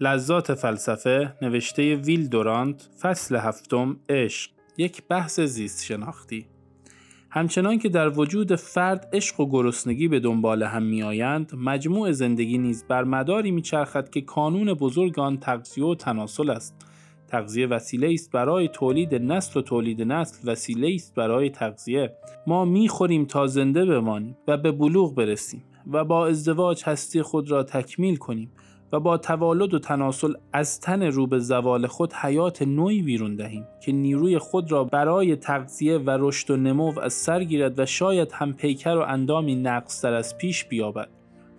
لذات فلسفه نوشته ویل دورانت فصل هفتم عشق یک بحث زیست شناختی همچنان که در وجود فرد عشق و گرسنگی به دنبال هم میآیند مجموع زندگی نیز بر مداری میچرخد که کانون بزرگ آن تغذیه و تناسل است. تغذیه وسیله است برای تولید نسل و تولید نسل وسیله است برای تغذیه. ما می‌خوریم تا زنده بمانیم و به بلوغ برسیم و با ازدواج هستی خود را تکمیل کنیم. و با توالد و تناسل از تن رو به زوال خود حیات نوعی بیرون دهیم که نیروی خود را برای تغذیه و رشد و نمو از سر گیرد و شاید هم پیکر و اندامی نقصتر از پیش بیابد.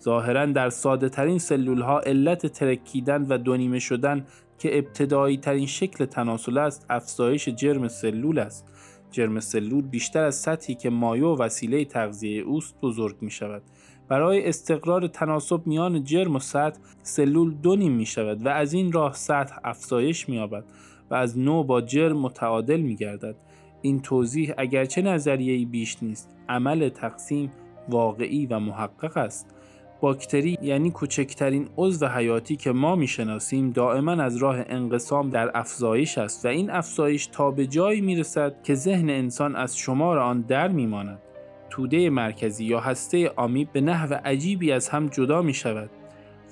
ظاهرا در ساده ترین سلول ها علت ترکیدن و دونیمه شدن که ابتدایی ترین شکل تناسل است افزایش جرم سلول است. جرم سلول بیشتر از سطحی که مایع وسیله تغذیه اوست بزرگ می شود برای استقرار تناسب میان جرم و سطح سلول دو نیم می شود و از این راه سطح افزایش می یابد و از نو با جرم متعادل می گردد. این توضیح اگرچه نظریه‌ای بیش نیست عمل تقسیم واقعی و محقق است باکتری یعنی کوچکترین عضو حیاتی که ما می‌شناسیم دائما از راه انقسام در افزایش است و این افزایش تا به جایی می‌رسد که ذهن انسان از شمار آن در میماند توده مرکزی یا هسته آمیب به نحو عجیبی از هم جدا می شود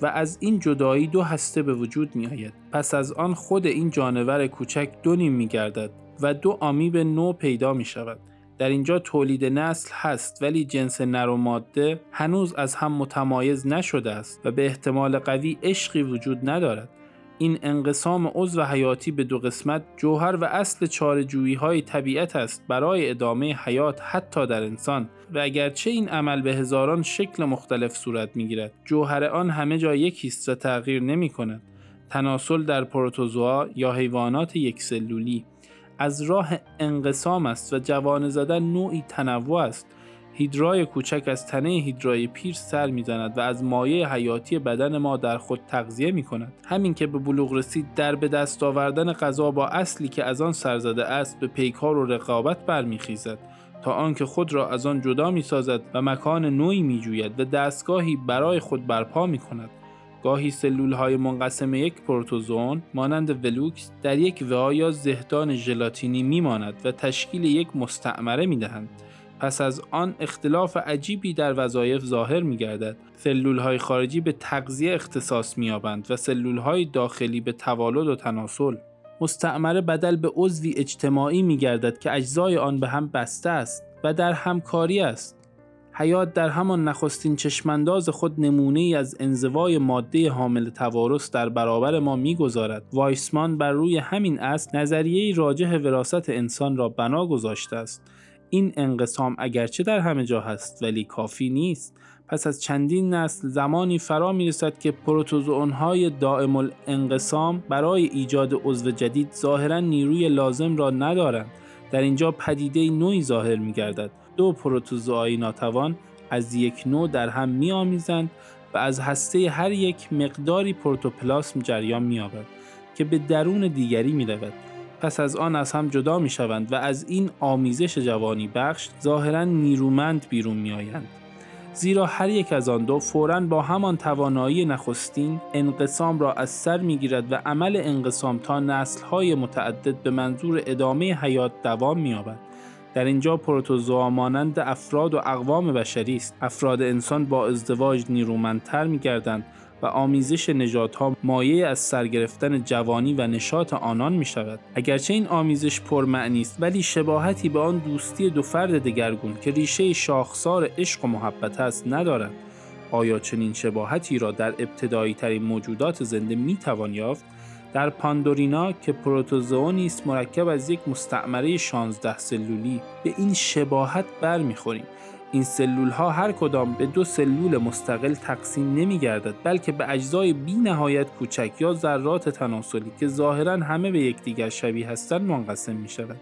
و از این جدایی دو هسته به وجود می آید. پس از آن خود این جانور کوچک دو نیم می گردد و دو آمیب نو پیدا می شود. در اینجا تولید نسل هست ولی جنس نر و ماده هنوز از هم متمایز نشده است و به احتمال قوی عشقی وجود ندارد. این انقسام عضو حیاتی به دو قسمت جوهر و اصل چارجویی های طبیعت است برای ادامه حیات حتی در انسان و اگرچه این عمل به هزاران شکل مختلف صورت می گیرد جوهر آن همه جا یکیست و تغییر نمی کند تناسل در پروتوزوا یا حیوانات یک سلولی از راه انقسام است و جوانه زدن نوعی تنوع است. هیدرای کوچک از تنه هیدرای پیر سر می‌زند و از مایه حیاتی بدن ما در خود تغذیه می کند. همین که به بلوغ رسید در به دست آوردن غذا با اصلی که از آن سر زده است به پیکار و رقابت برمیخیزد تا آنکه خود را از آن جدا می سازد و مکان نوعی می جوید و دستگاهی برای خود برپا می کند. گاهی سلول های منقسم یک پروتوزون مانند ولوکس در یک وعا یا زهدان ژلاتینی میماند و تشکیل یک مستعمره می دهند. پس از آن اختلاف عجیبی در وظایف ظاهر می گردد. سلول های خارجی به تغذیه اختصاص می و سلول های داخلی به توالد و تناسل. مستعمره بدل به عضوی اجتماعی می گردد که اجزای آن به هم بسته است و در همکاری است. حیات در همان نخستین چشمانداز خود نمونه ای از انزوای ماده حامل توارث در برابر ما می‌گذارد وایسمان بر روی همین اصل نظریه راجح وراست انسان را بنا گذاشته است این انقسام اگرچه در همه جا هست ولی کافی نیست. پس از چندین نسل زمانی فرا می رسد که پروتوزوئون های دائم الانقسام برای ایجاد عضو جدید ظاهرا نیروی لازم را ندارند. در اینجا پدیده نوعی ظاهر می گردد دو پروتوزوهای ناتوان از یک نوع در هم می آمیزند و از هسته هر یک مقداری پروتوپلاسم جریان می آبد که به درون دیگری می رود پس از آن از هم جدا می شوند و از این آمیزش جوانی بخش ظاهرا نیرومند بیرون می آیند. زیرا هر یک از آن دو فوراً با همان توانایی نخستین انقسام را از سر می گیرد و عمل انقسام تا نسلهای متعدد به منظور ادامه حیات دوام می آبد. در اینجا پروتوزوا مانند افراد و اقوام بشری است افراد انسان با ازدواج نیرومندتر میگردند و آمیزش نجات ها مایه از سرگرفتن جوانی و نشاط آنان می شود. اگرچه این آمیزش پرمعنی است ولی شباهتی به آن دوستی دو فرد دگرگون که ریشه شاخسار عشق و محبت است ندارد. آیا چنین شباهتی را در ابتدایی ترین موجودات زنده می توان یافت؟ در پاندورینا که پروتوزوونی است مرکب از یک مستعمره 16 سلولی به این شباهت برمیخوریم این سلول ها هر کدام به دو سلول مستقل تقسیم نمی گردد بلکه به اجزای بی نهایت کوچک یا ذرات تناسلی که ظاهرا همه به یکدیگر شبیه هستند منقسم می شود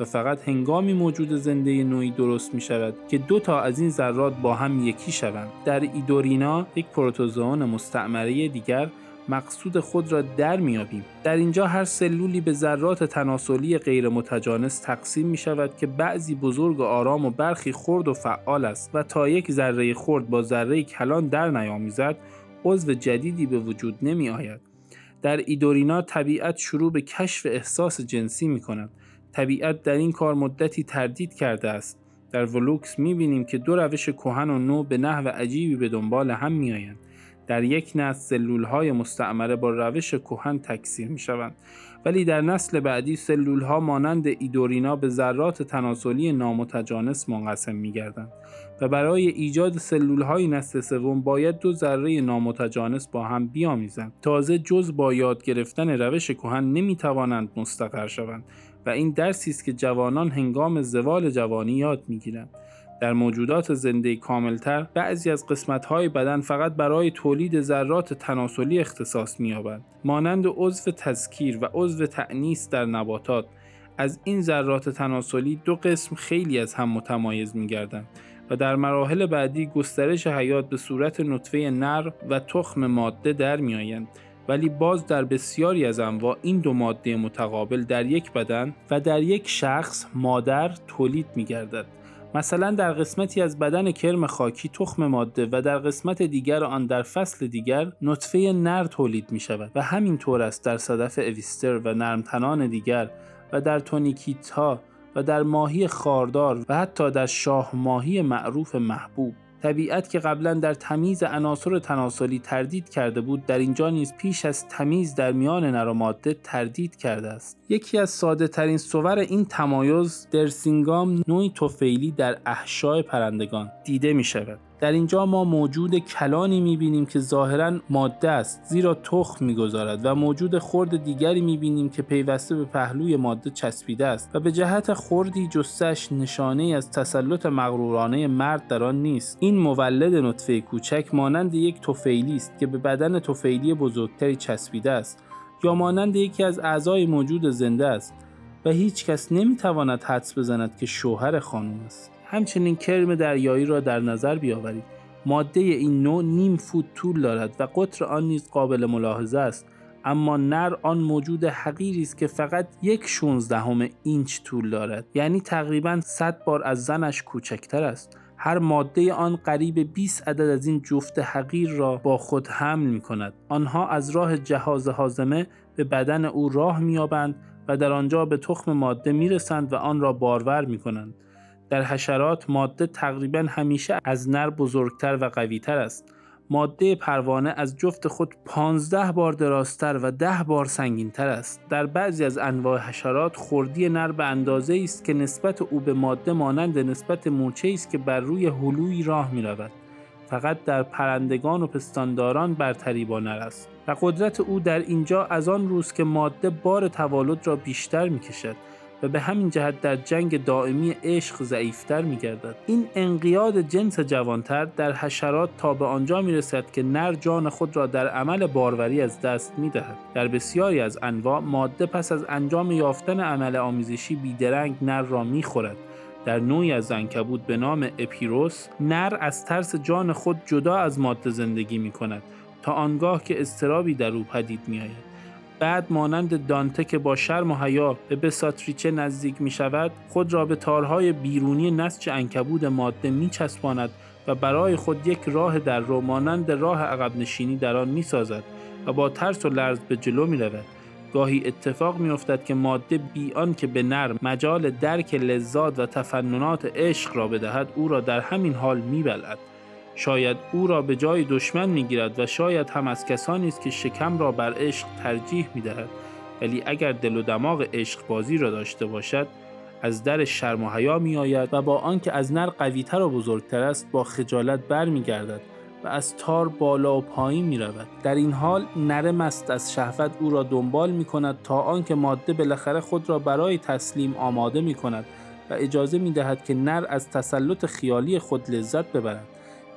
و فقط هنگامی موجود زنده نوعی درست می شود که دو تا از این ذرات با هم یکی شوند. در ایدورینا یک پروتوزوون مستعمره دیگر مقصود خود را در میابیم در اینجا هر سلولی به ذرات تناسلی غیر متجانس تقسیم می شود که بعضی بزرگ و آرام و برخی خرد و فعال است و تا یک ذره خرد با ذره کلان در نیامیزد عضو جدیدی به وجود نمی آید در ایدورینا طبیعت شروع به کشف احساس جنسی می کند. طبیعت در این کار مدتی تردید کرده است. در ولوکس می بینیم که دو روش کهن و نو به نحو عجیبی به دنبال هم می آیند. در یک نسل سلول های مستعمره با روش کهن تکثیر می شوند ولی در نسل بعدی سلول ها مانند ایدورینا به ذرات تناسلی نامتجانس منقسم می گردند و برای ایجاد سلول های نسل سوم باید دو ذره نامتجانس با هم بیامیزند. تازه جز با یاد گرفتن روش کهن نمی توانند مستقر شوند و این درسی است که جوانان هنگام زوال جوانی یاد می‌گیرند. در موجودات زنده کاملتر بعضی از قسمت‌های بدن فقط برای تولید ذرات تناسلی اختصاص می‌یابند مانند عضو تذکیر و عضو تعنیس در نباتات از این ذرات تناسلی دو قسم خیلی از هم متمایز می‌گردند و در مراحل بعدی گسترش حیات به صورت نطفه نر و تخم ماده در میآیند ولی باز در بسیاری از انواع این دو ماده متقابل در یک بدن و در یک شخص مادر تولید می گردد. مثلا در قسمتی از بدن کرم خاکی تخم ماده و در قسمت دیگر آن در فصل دیگر نطفه نر تولید می شود و همین طور است در صدف اویستر و نرمتنان دیگر و در تونیکیتا و در ماهی خاردار و حتی در شاه ماهی معروف محبوب. طبیعت که قبلا در تمیز عناصر تناسلی تردید کرده بود در اینجا نیز پیش از تمیز در میان نر و ماده تردید کرده است. یکی از ساده ترین صور این تمایز در سینگام نوعی توفیلی در احشای پرندگان دیده می شود در اینجا ما موجود کلانی می‌بینیم که ظاهرا ماده است زیرا تخم می‌گذارد و موجود خرد دیگری می‌بینیم که پیوسته به پهلوی ماده چسبیده است و به جهت خردی جستش نشانه از تسلط مغرورانه مرد در آن نیست. این مولد نطفه کوچک مانند یک توفیلی است که به بدن توفیلی بزرگتری چسبیده است یا مانند یکی از اعضای موجود زنده است و هیچ کس نمی‌تواند حدس بزند که شوهر خانم است. همچنین کرم دریایی را در نظر بیاورید ماده این نوع نیم فوت طول دارد و قطر آن نیز قابل ملاحظه است اما نر آن موجود حقیری است که فقط یک شونزدهم اینچ طول دارد یعنی تقریبا 100 بار از زنش کوچکتر است هر ماده آن قریب 20 عدد از این جفت حقیر را با خود حمل می کند. آنها از راه جهاز حازمه به بدن او راه میابند و در آنجا به تخم ماده می رسند و آن را بارور می کنند. در حشرات ماده تقریبا همیشه از نر بزرگتر و قویتر است. ماده پروانه از جفت خود 15 بار درازتر و 10 بار سنگینتر است. در بعضی از انواع حشرات خردی نر به اندازه است که نسبت او به ماده مانند نسبت مورچه است که بر روی هلوی راه می رود. فقط در پرندگان و پستانداران برتری با نر است و قدرت او در اینجا از آن روز که ماده بار توالد را بیشتر می کشد و به همین جهت در جنگ دائمی عشق ضعیفتر می گردد. این انقیاد جنس جوانتر در حشرات تا به آنجا می رسد که نر جان خود را در عمل باروری از دست می دهد. در بسیاری از انواع ماده پس از انجام یافتن عمل آمیزشی بیدرنگ نر را می خورد. در نوعی از زنکبود به نام اپیروس نر از ترس جان خود جدا از ماده زندگی می کند تا آنگاه که استرابی در او پدید می آید. بعد مانند دانته که با شرم و حیا به بساتریچه نزدیک می شود خود را به تارهای بیرونی نسج انکبود ماده می چسباند و برای خود یک راه در رو مانند راه عقب نشینی در آن می سازد و با ترس و لرز به جلو می رود. گاهی اتفاق می افتد که ماده بی آن که به نر مجال درک لذات و تفننات عشق را بدهد او را در همین حال می بلد. شاید او را به جای دشمن می‌گیرد و شاید هم از کسانی است که شکم را بر عشق ترجیح می‌دهد ولی اگر دل و دماغ عشق بازی را داشته باشد از در شرم و حیا می آید و با آنکه از نر قویتر و بزرگتر است با خجالت برمیگردد و از تار بالا و پایین می رود. در این حال نر مست از شهوت او را دنبال می کند تا آنکه ماده بالاخره خود را برای تسلیم آماده می کند و اجازه می دهد که نر از تسلط خیالی خود لذت ببرد.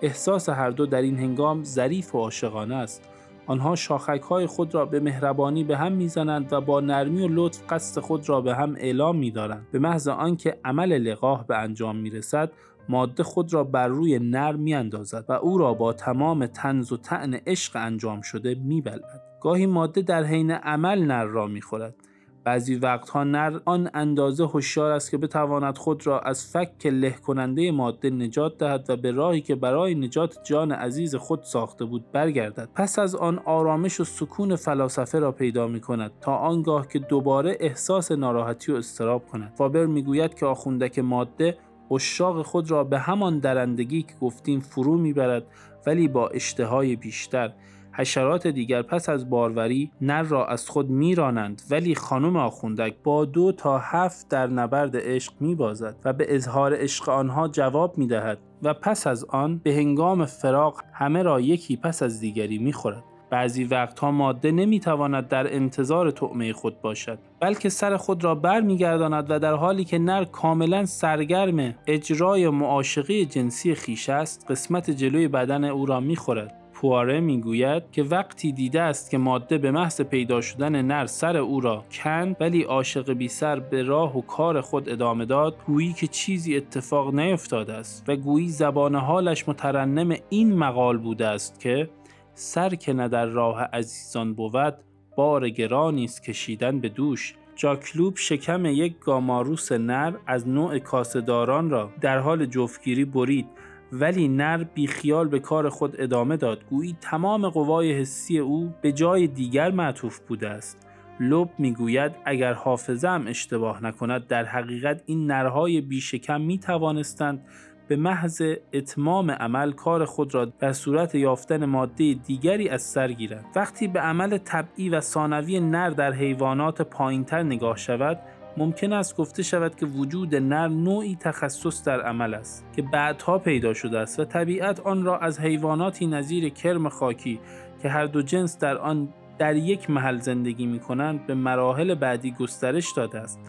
احساس هر دو در این هنگام ظریف و عاشقانه است. آنها شاخک های خود را به مهربانی به هم می‌زنند و با نرمی و لطف قصد خود را به هم اعلام میدارند. به محض آنکه عمل لقاه به انجام می‌رسد ماده خود را بر روی نر میاندازد و او را با تمام تنز و تعن عشق انجام شده میبلد گاهی ماده در حین عمل نر را می‌خورد. بعضی وقتها نر آن اندازه هوشیار است که بتواند خود را از فک له کننده ماده نجات دهد و به راهی که برای نجات جان عزیز خود ساخته بود برگردد. پس از آن آرامش و سکون فلاسفه را پیدا می کند تا آنگاه که دوباره احساس ناراحتی و استراب کند. فابر می‌گوید که آخوندک ماده اشاق خود را به همان درندگی که گفتیم فرو می‌برد ولی با اشتهای بیشتر. حشرات دیگر پس از باروری نر را از خود میرانند ولی خانم آخوندک با دو تا هفت در نبرد عشق میبازد و به اظهار عشق آنها جواب می‌دهد و پس از آن به هنگام فراق همه را یکی پس از دیگری می‌خورد. بعضی وقتها ماده نمی‌تواند در انتظار طعمه خود باشد بلکه سر خود را بر میگرداند و در حالی که نر کاملا سرگرم اجرای معاشقه جنسی خیش است قسمت جلوی بدن او را می‌خورد. پواره می‌گوید که وقتی دیده است که ماده به محض پیدا شدن نر سر او را کند ولی عاشق بی سر به راه و کار خود ادامه داد گویی که چیزی اتفاق نیفتاده است و گویی زبان حالش مترنم این مقال بوده است که سر که نه در راه عزیزان بود بار گرانی است کشیدن به دوش. جاکلوب شکم یک گاماروس نر از نوع کاسداران را در حال جفتگیری برید. ولی نر بیخیال به کار خود ادامه داد. گویی تمام قوای حسی او به جای دیگر معطوف بوده است. لب می‌گوید اگر حافظم اشتباه نکند در حقیقت این نرهای بیشکم می توانستند به محض اتمام عمل کار خود را در صورت یافتن ماده دیگری از سر گیرند. وقتی به عمل طبعی و ثانوی نر در حیوانات پایینتر نگاه شود ممکن است گفته شود که وجود نر نوعی تخصص در عمل است که بعدها پیدا شده است و طبیعت آن را از حیواناتی نظیر کرم خاکی که هر دو جنس در آن در یک محل زندگی می کنند به مراحل بعدی گسترش داده است.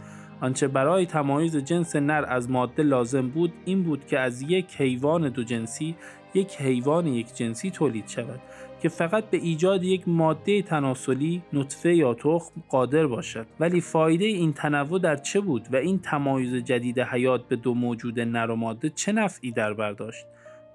آنچه برای تمایز جنس نر از ماده لازم بود این بود که از یک حیوان دو جنسی یک حیوان یک جنسی تولید شود. که فقط به ایجاد یک ماده تناسلی نطفه یا تخم قادر باشد ولی فایده این تنوع در چه بود و این تمایز جدید حیات به دو موجود نر و ماده چه نفعی در برداشت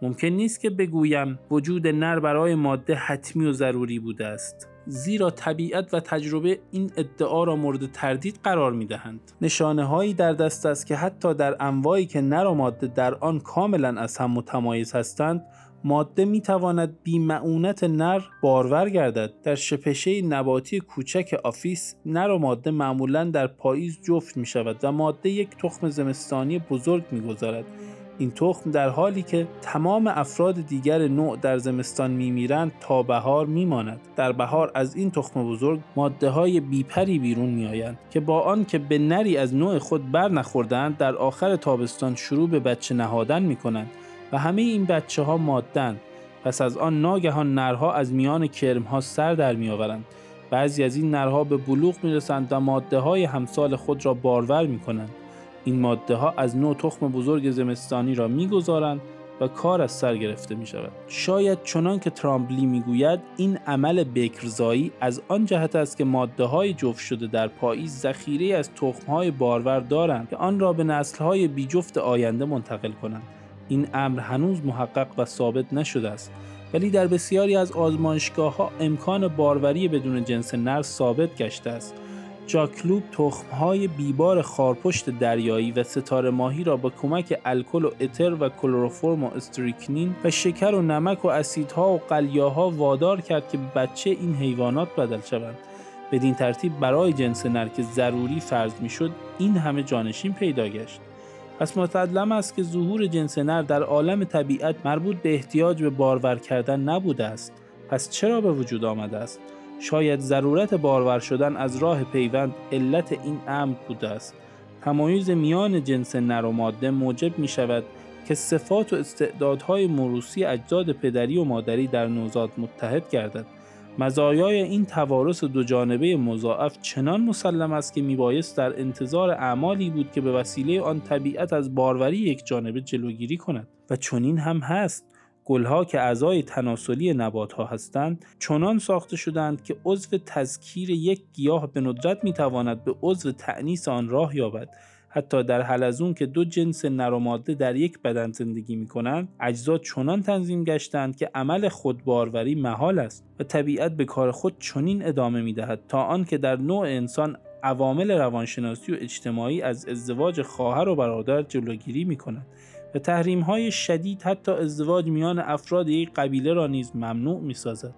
ممکن نیست که بگوییم وجود نر برای ماده حتمی و ضروری بوده است زیرا طبیعت و تجربه این ادعا را مورد تردید قرار می دهند. نشانه هایی در دست است که حتی در انواعی که نر و ماده در آن کاملا از هم متمایز هستند ماده می تواند بی معونت نر بارور گردد. در شپشه نباتی کوچک Aphis نر و ماده معمولا در پاییز جفت می شود و ماده یک تخم زمستانی بزرگ می گذارد این تخم در حالی که تمام افراد دیگر نوع در زمستان میمیرند تا بهار میماند. در بهار از این تخم بزرگ ماده های بیپری بیرون میآیند که با آن که به نری از نوع خود بر نخوردند در آخر تابستان شروع به بچه نهادن می کنند و همه این بچه ها مادن پس از آن ناگهان نرها از میان کرم ها سر در می آورند بعضی از این نرها به بلوغ می رسند و ماده های همسال خود را بارور می کنند این ماده ها از نوع تخم بزرگ زمستانی را می‌گذارند و کار از سر گرفته می شود. شاید چنان که ترامبلی می‌گوید این عمل بکرزایی از آن جهت است که ماده های جفت شده در پاییز ذخیره از تخم های بارور دارند که آن را به نسل های بی جفت آینده منتقل کنند. این امر هنوز محقق و ثابت نشده است. ولی در بسیاری از آزمایشگاه ها امکان باروری بدون جنس نر ثابت گشته است. جاکلوب تخمهای بیبار خارپشت دریایی و ستاره ماهی را با کمک الکل و اتر و کلروفرم و استریکنین و شکر و نمک و اسیدها و قلیاها وادار کرد که بچه این حیوانات بدل شوند. بدین ترتیب برای جنس نر که ضروری فرض می‌شد این همه جانشین پیدا گشت. پس متعلم است که ظهور جنس نر در عالم طبیعت مربوط به احتیاج به بارور کردن نبوده است. پس چرا به وجود آمده است؟ شاید ضرورت بارور شدن از راه پیوند علت این امر بوده است. تمایز میان جنس نر و ماده موجب می شود که صفات و استعدادهای موروسی اجداد پدری و مادری در نوزاد متحد گردد. مزایای این توارث دو جانبه مضاعف چنان مسلم است که میبایست در انتظار اعمالی بود که به وسیله آن طبیعت از باروری یک جانبه جلوگیری کند. و چنین هم هست. گلها که اعضای تناسلی نبات ها هستند چنان ساخته شدند که عضو تذکیر یک گیاه به ندرت می‌تواند به عضو تعنیس آن راه یابد. حتی در حلزون که دو جنس نر و ماده در یک بدن زندگی می کنند اجزا چنان تنظیم گشتند که عمل خودباروری محال است و طبیعت به کار خود چنین ادامه می دهد تا آنکه در نوع انسان عوامل روانشناسی و اجتماعی از ازدواج خواهر و برادر جلوگیری می کند و تحریم های شدید حتی ازدواج میان افراد یک قبیله را نیز ممنوع می سازد.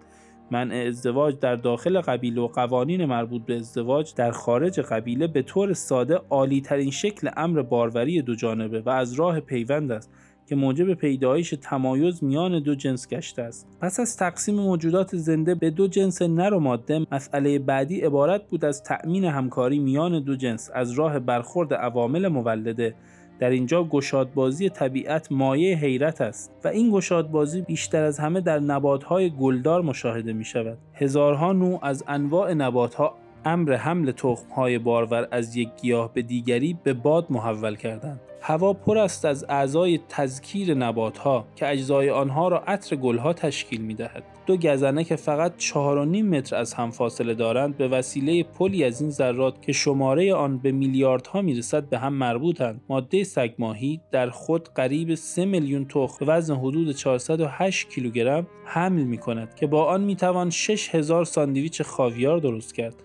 منع ازدواج در داخل قبیله و قوانین مربوط به ازدواج در خارج قبیله به طور ساده عالی ترین شکل امر باروری دو جانبه و از راه پیوند است که موجب پیدایش تمایز میان دو جنس گشته است. پس از تقسیم موجودات زنده به دو جنس نر و ماده مسئله بعدی عبارت بود از تأمین همکاری میان دو جنس از راه برخورد عوامل مولده در اینجا گشادبازی طبیعت مایه حیرت است و این گشادبازی بیشتر از همه در نباتهای گلدار مشاهده می شود. هزارها نوع از انواع نباتها امر حمل تخمهای بارور از یک گیاه به دیگری به باد محول کردند. هوا پر است از اعضای تذکیر نباتها که اجزای آنها را عطر گلها تشکیل می دهد. دو گزنه که فقط 4.5 متر از هم فاصله دارند به وسیله پلی از این ذرات که شماره آن به میلیاردها می‌رسد به هم مربوطند. ماده سگماهی در خود قریب 3 میلیون تخم وزن حدود 408 کیلوگرم حمل می کند که با آن می توان 6000 ساندویچ خاویار درست کرد.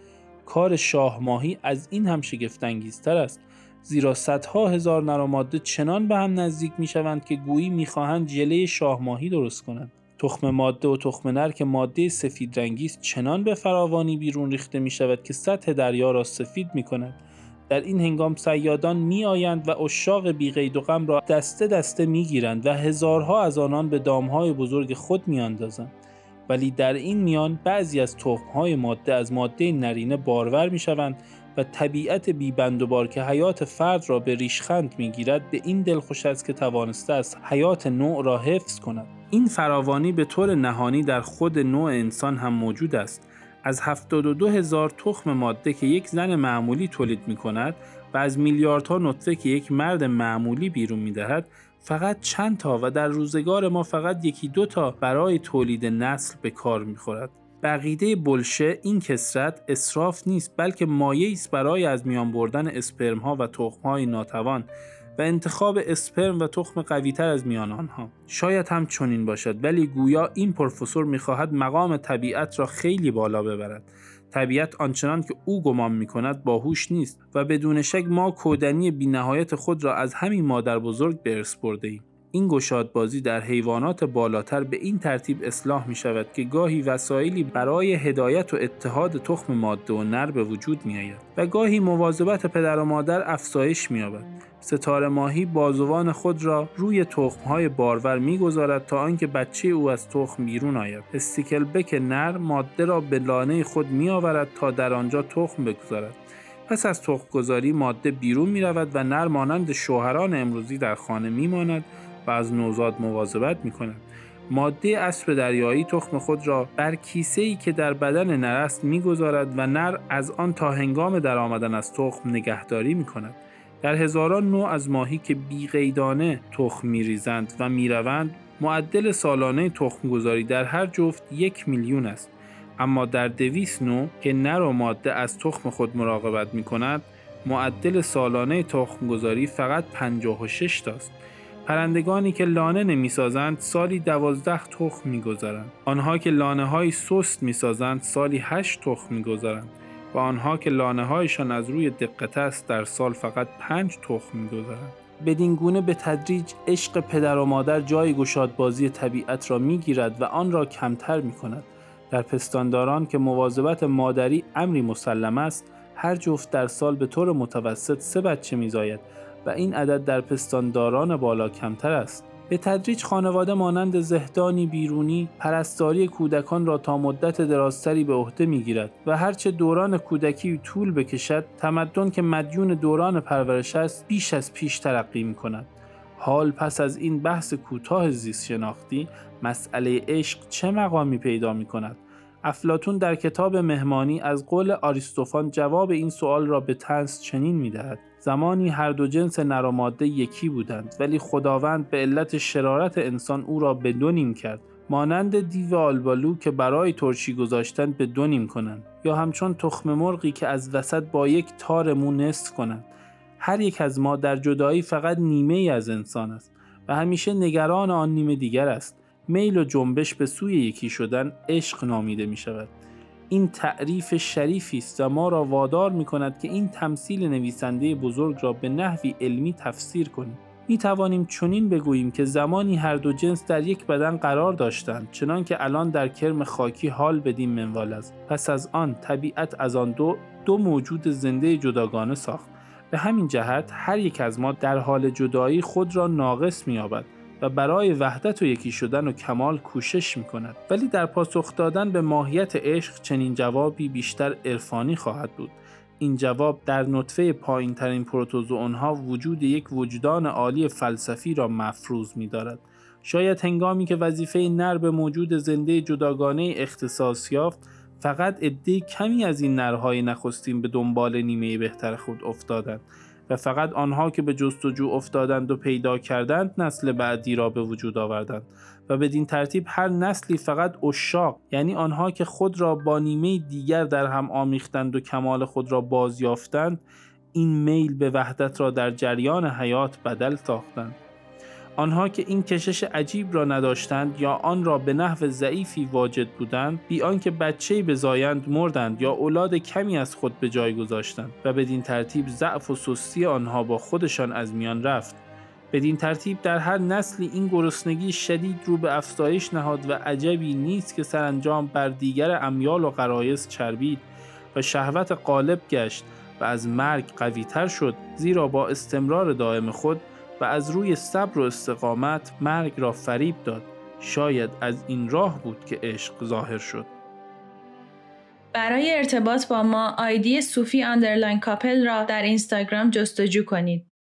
کار شاه ماهی از این هم شگفتانگیزتر است. زیرا صدها هزار نر ماده چنان به هم نزدیک می شوند که گویی می‌خواهند ژله شاه ماهی درست کنند. تخم ماده و تخم نر که ماده سفید رنگی است چنان به فراوانی بیرون ریخته می شود که سطح دریا را سفید می کند در این هنگام سیادان می آیند و اشاق بیقید و غم را دسته دسته می گیرند و هزارها از آنان به دامهای بزرگ خود می اندازند. ولی در این میان بعضی از تخمهای ماده از ماده نرینه بارور می شوند و طبیعت بیبند و بار که حیات فرد را به ریشخند می‌گیرد به این دلخوش است که توانسته است حیات نوع را حفظ کند. این فراوانی به طور نهانی در خود نوع انسان هم موجود است. از 72 هزار تخم ماده که یک زن معمولی تولید می کند و از میلیاردها نطفه که یک مرد معمولی بیرون می دهد فقط چند تا و در روزگار ما فقط یکی دو تا برای تولید نسل به کار می خورد. بقیده بلشه این کسرت اصراف نیست بلکه مایه است برای از میان بردن اسپرم ها و تخم های ناتوان و انتخاب اسپرم و تخم قویتر از میان آنها شاید هم چنین باشد ولی گویا این پروفسور می‌خواهد مقام طبیعت را خیلی بالا ببرد طبیعت آنچنان که او گمان می کند باهوش نیست و بدون شک ما کودنی بینهایت خود را از همین مادر بزرگ به ارث برده ایم. این گشادبازی در حیوانات بالاتر به این ترتیب اصلاح می شود که گاهی وسایلی برای هدایت و اتحاد تخم ماده و نر به وجود می آید و گاهی مواظبت پدر و مادر افزایش می یابد. ستاره ماهی بازوان خود را روی تخمهای بارور می‌گذارد تا آنکه بچه او از تخم بیرون آید. استیکل بک نر ماده را به لانه خود می آورد تا در آنجا تخم بگذارد. پس از تخم گذاری ماده بیرون می رود و نر مانند شوهران امروزی در خانه می ماند و از نوزاد مواظبت می کند. ماده اسب دریایی تخم خود را بر کیسه ای که در بدن نر است می‌گذارد و نر از آن تا هنگام درآمدن از تخم نگهداری می کند. در هزاران نوع از ماهی که بیقیدانه تخم میریزند و می‌روند معدل سالانه تخم گذاری در هر جفت یک میلیون است اما در دویست نوع که نر و ماده از تخم خود مراقبت می کند معدل سالانه تخم گذاری فقط 56 تاست پرندگانی که لانه نمی‌سازند سالی دوازده تخم می‌گذارند آنها که لانه های سست می‌سازند سالی هشت تخم می‌گذارند و آنها که لانه هایشان از روی دقت است در سال فقط پنج تخم می‌گذارند بدین گونه به تدریج عشق پدر و مادر جای گشادبازی طبیعت را می‌گیرد و آن را کمتر می کند. در پستانداران که مواظبت مادری امری مسلم است هر جفت در سال به طور متوسط سه بچه میزاید و این عدد در پستانداران بالا کمتر است. به تدریج خانواده مانند زهدانی بیرونی پرستاری کودکان را تا مدت درازتری به عهده می‌گیرد و هرچه دوران کودکی طول بکشد تمدن که مدیون دوران پرورش است بیش از پیش ترقی می کند. حال پس از این بحث کوتاه زیست شناختی مسئله عشق چه مقامی پیدا می کند؟ افلاتون در کتاب مهمانی از قول آریستوفان جواب این سوال را به تنس چنین می دهد. زمانی هر دو جنس نر و ماده یکی بودند ولی خداوند به علت شرارت انسان او را به دو نیم کرد. مانند دیو آلبالو که برای ترشی گذاشتن به دو نیم کنند یا همچون تخم مرغی که از وسط با یک تار مو نصف کنند. هر یک از ما در جدایی فقط نیمه ای از انسان است و همیشه نگران آن نیمه دیگر است. میل و جنبش به سوی یکی شدن عشق نامیده می شود این تعریف شریفی است و ما را وادار می کند که این تمثیل نویسنده بزرگ را به نحوی علمی تفسیر کنیم. می توانیم چنین بگوییم که زمانی هر دو جنس در یک بدن قرار داشتند چنان که الان در کرم خاکی حال بدین منوال است. پس از آن طبیعت از آن دو دو موجود زنده جداگانه ساخت. به همین جهت هر یک از ما در حال جدایی خود را ناقص می‌یابد. و برای وحدت و یکی شدن و کمال کوشش می کند ولی در پاسخ دادن به ماهیت عشق چنین جوابی بیشتر عرفانی خواهد بود. این جواب در نطفه پایین ترین پروتوزوئون ها وجود یک وجدان عالی فلسفی را مفروض می دارد. شاید هنگامی که وظیفه نر به موجود زنده جداگانه اختصاص یافت فقط عده کمی از این نرهای نخستین به دنبال نیمه بهتر خود افتادند. و فقط آنها که به جستجو افتادند و پیدا کردند نسل بعدی را به وجود آوردند و بدین ترتیب هر نسلی فقط اشاق یعنی آنها که خود را با نیمه دیگر در هم آمیختند و کمال خود را بازیافتند این میل به وحدت را در جریان حیات بدل ساختند. آنها که این کشش عجیب را نداشتند یا آن را به نحو ضعیفی واجد بودند بی آنکه بچه‌ای بزایند مردند یا اولاد کمی از خود به جای گذاشتند و بدین ترتیب ضعف و سستی آنها با خودشان از میان رفت. بدین ترتیب در هر نسلی این گرسنگی شدید رو به افزایش نهاد و عجبی نیست که سرانجام بر دیگر امیال و غرایز چربید و شهوت غالب گشت و از مرگ قویتر شد زیرا با استمرار دائم خود و از روی صبر و استقامت مرگ را فریب داد. شاید از این راه بود که عشق ظاهر شد. برای ارتباط با ما آیدی sufi underline couple را در اینستاگرام جستجو کنید.